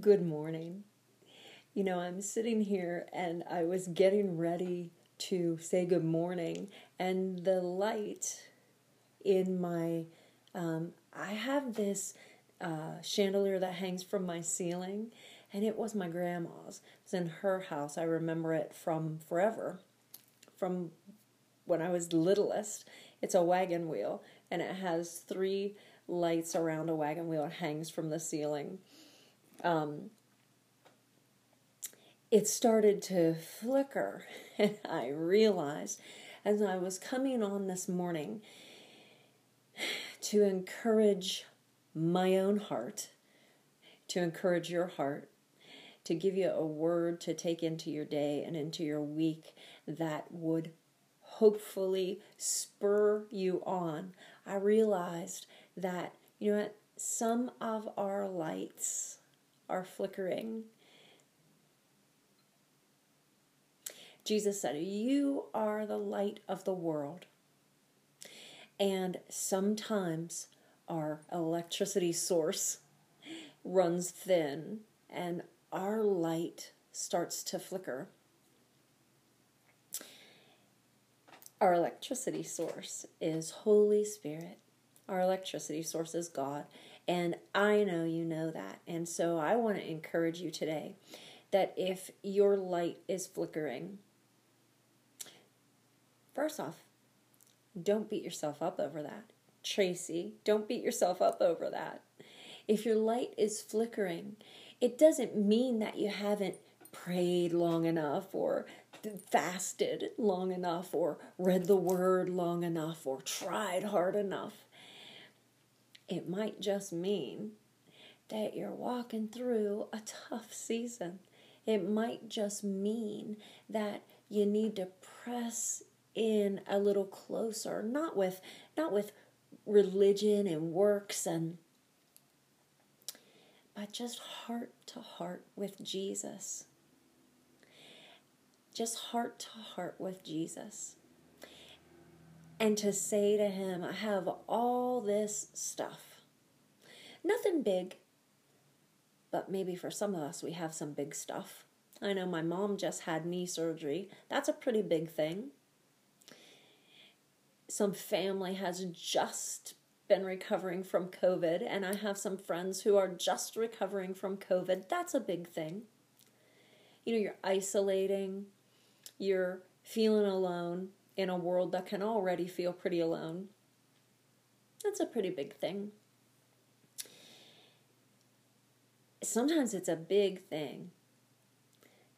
Good morning. You know, I'm sitting here and I was getting ready to say good morning, and the light in my, um, I have this uh, chandelier that hangs from my ceiling, and it was my grandma's. It's in her house. I remember it from forever, from when I was littlest. It's a wagon wheel, and it has three lights around a wagon wheel. It hangs from the ceiling um, it started to flicker, and I realized as I was coming on this morning to encourage my own heart, to encourage your heart, to give you a word to take into your day and into your week that would hopefully spur you on. I realized that, you know what, some of our lights are flickering. Jesus said, You are the light of the world. And sometimes our electricity source runs thin and our light starts to flicker. Our electricity source is Holy Spirit. Our electricity source is God. And I know you know that. And so I want to encourage you today that if your light is flickering, first off, don't beat yourself up over that. Tracy, don't beat yourself up over that. If your light is flickering, it doesn't mean that you haven't prayed long enough or fasted long enough or read the word long enough or tried hard enough. It might just mean that you're walking through a tough season. It might just mean that you need to press in a little closer, not with not with religion and works and but just heart to heart with Jesus. Just heart to heart with Jesus and to say to him, I have all this stuff. Nothing big, but maybe for some of us, we have some big stuff. I know my mom just had knee surgery. That's a pretty big thing. Some family has just been recovering from COVID, and I have some friends who are just recovering from COVID. That's a big thing. You know, you're isolating, you're feeling alone, in a world that can already feel pretty alone. That's a pretty big thing. Sometimes it's a big thing,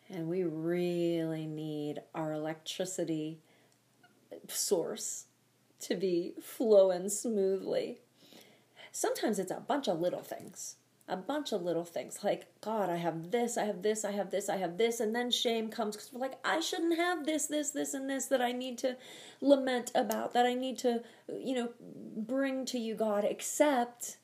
and we really need our electricity source to be flowing smoothly. Sometimes it's a bunch of little things a bunch of little things like god i have this i have this i have this i have this and then shame comes because we're like i shouldn't have this this this and this that i need to lament about that i need to you know bring to you god except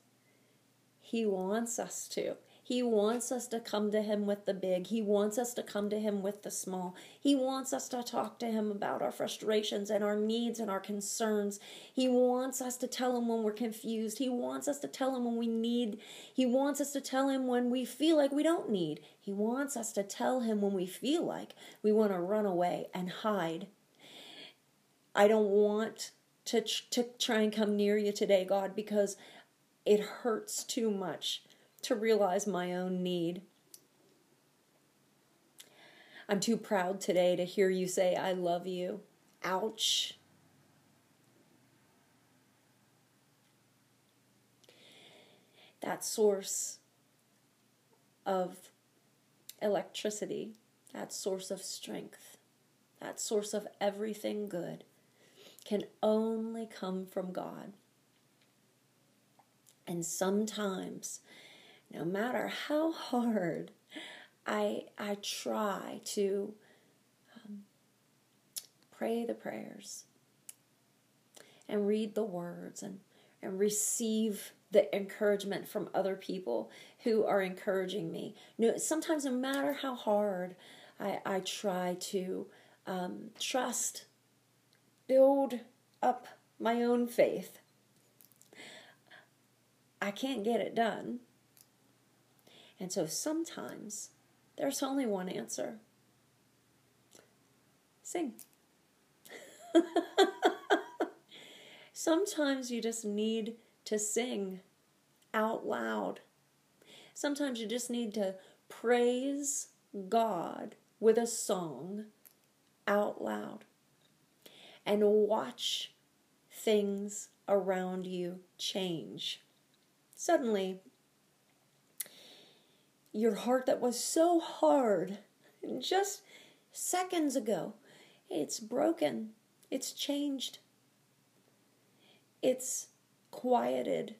he wants us to he wants us to come to Him with the big. He wants us to come to Him with the small. He wants us to talk to Him about our frustrations and our needs and our concerns. He wants us to tell Him when we're confused. He wants us to tell Him when we need. He wants us to tell Him when we feel like we don't need. He wants us to tell Him when we feel like we want to run away and hide. I don't want to, to try and come near you today, God, because it hurts too much to realize my own need. I'm too proud today to hear you say, I love you. Ouch. That source of electricity, that source of strength, that source of everything good can only come from God. And sometimes no matter how hard I, I try to um, pray the prayers and read the words and, and receive the encouragement from other people who are encouraging me. No, sometimes, no matter how hard I, I try to um, trust, build up my own faith, I can't get it done And so sometimes there's only one answer sing. Sometimes you just need to sing out loud. Sometimes you just need to praise God with a song out loud and watch things around you change. Suddenly, your heart that was so hard just seconds ago, it's broken, it's changed, it's quieted.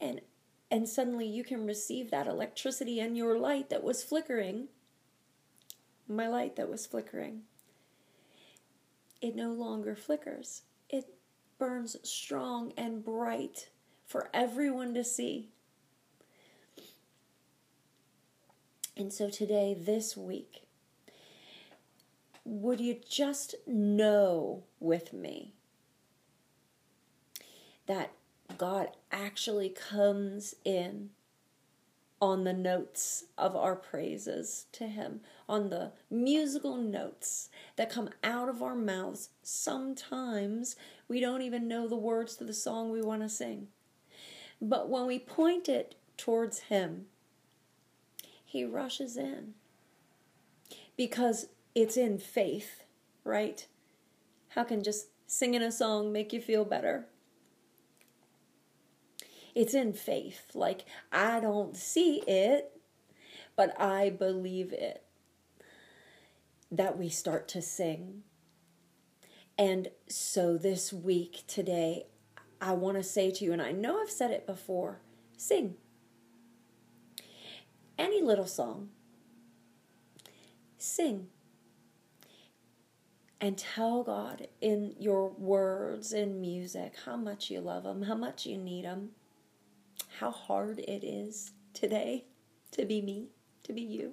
And and suddenly you can receive that electricity and your light that was flickering. My light that was flickering. It no longer flickers. It burns strong and bright for everyone to see. And so today, this week, would you just know with me that God actually comes in on the notes of our praises to Him, on the musical notes that come out of our mouths. Sometimes we don't even know the words to the song we want to sing. But when we point it towards Him, He rushes in because it's in faith, right? How can just singing a song make you feel better? It's in faith. Like, I don't see it, but I believe it. That we start to sing. And so this week, today, I want to say to you, and I know I've said it before sing. Any little song. Sing and tell God in your words and music how much you love Him, how much you need Him, how hard it is today to be me, to be you.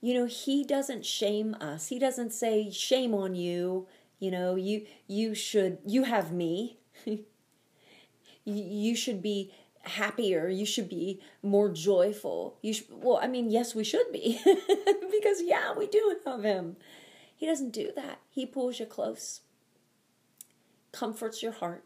You know, He doesn't shame us. He doesn't say, "Shame on you." You know, you you should you have me. you should be happier you should be more joyful you should well i mean yes we should be because yeah we do have him he doesn't do that. He pulls you close, comforts your heart.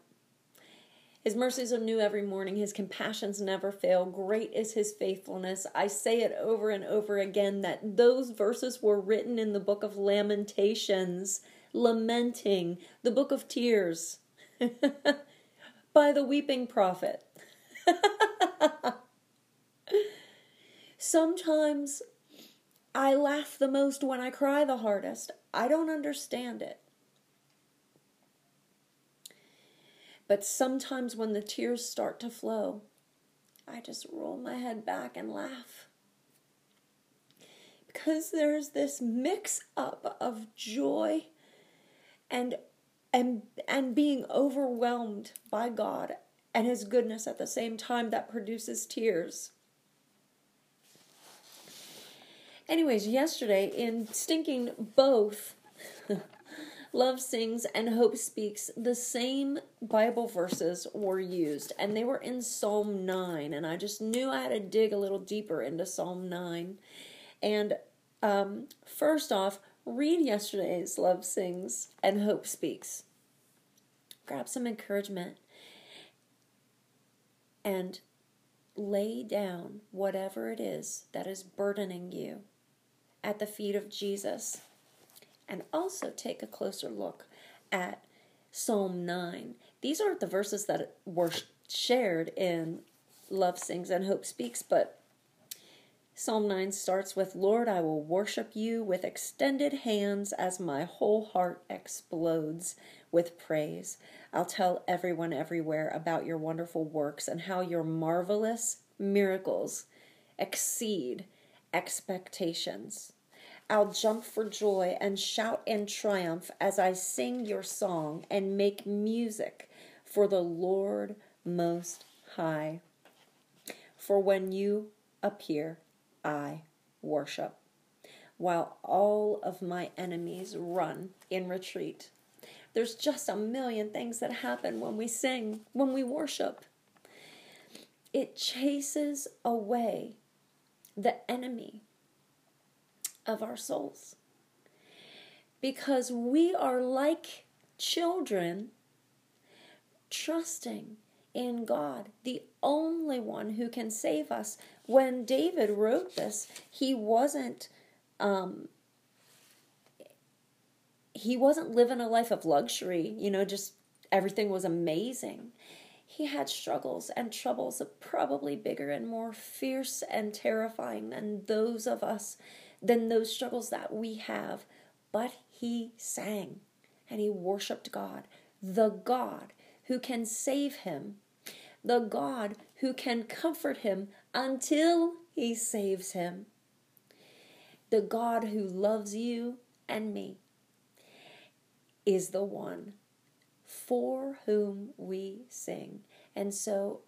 His mercies are new every morning. His compassions never fail. Great is his faithfulness. I say it over and over again that those verses were written in the book of Lamentations, lamenting, the book of tears, by the weeping prophet. Sometimes I laugh the most when I cry the hardest. I don't understand it. But sometimes when the tears start to flow, I just roll my head back and laugh. Because there's this mix up of joy and and and being overwhelmed by God and his goodness at the same time that produces tears. Anyways, yesterday in Stinking Both, Love Sings and Hope Speaks, the same Bible verses were used, and they were in Psalm 9. And I just knew I had to dig a little deeper into Psalm 9. And um, first off, read yesterday's Love Sings and Hope Speaks. Grab some encouragement and lay down whatever it is that is burdening you at the feet of Jesus. And also take a closer look at Psalm 9. These aren't the verses that were shared in Love Sings and Hope Speaks, but Psalm 9 starts with Lord, I will worship you with extended hands as my whole heart explodes with praise. I'll tell everyone everywhere about your wonderful works and how your marvelous miracles exceed expectations. I'll jump for joy and shout in triumph as I sing your song and make music for the Lord Most High. For when you appear, I worship, while all of my enemies run in retreat. There's just a million things that happen when we sing, when we worship. it chases away the enemy of our souls. Because we are like children trusting in God, the only one who can save us. When David wrote this, he wasn't um, he wasn't living a life of luxury, you know, just everything was amazing. He had struggles and troubles probably bigger and more fierce and terrifying than those of us, than those struggles that we have. But he sang and he worshiped God, the God who can save him, the God who can comfort him until he saves him, the God who loves you and me is the one for whom we sing. And so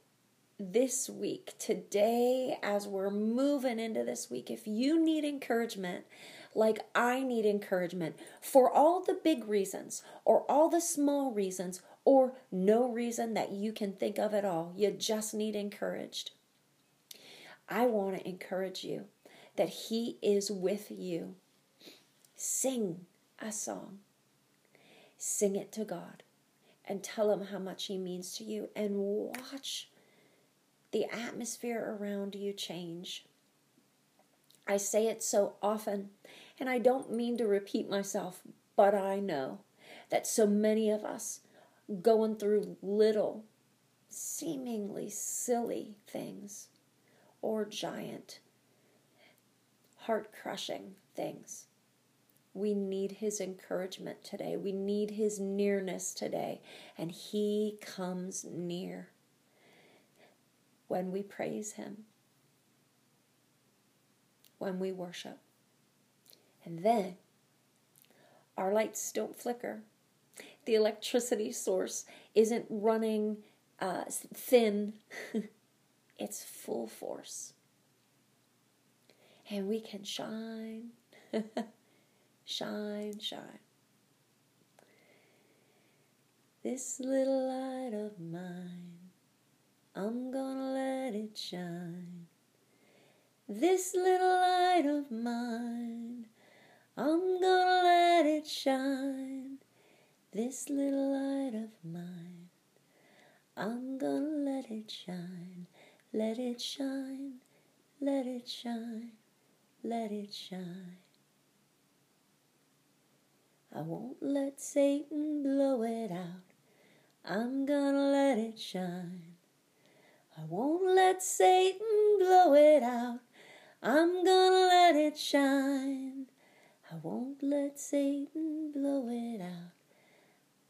this week, today, as we're moving into this week, if you need encouragement, like I need encouragement for all the big reasons or all the small reasons or no reason that you can think of at all, you just need encouraged. I want to encourage you that He is with you. Sing a song, sing it to God and tell him how much he means to you and watch the atmosphere around you change. I say it so often, and I don't mean to repeat myself, but I know that so many of us going through little, seemingly silly things or giant, heart crushing things we need his encouragement today. We need his nearness today. And he comes near when we praise him, when we worship. And then our lights don't flicker. The electricity source isn't running uh, thin, it's full force. And we can shine. shine, shine. This little light of mine, I'm gonna let it shine. This little light of mine, I'm gonna let it shine. This little light of mine, I'm gonna let it shine. Let it shine, let it shine, let it shine. I won't let Satan blow it out. I'm gonna let it shine. I won't let Satan blow it out. I'm gonna let it shine. I won't let Satan blow it out.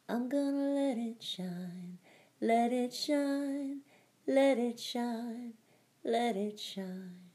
I'm gonna let it shine. Let it shine. Let it shine. Let it shine.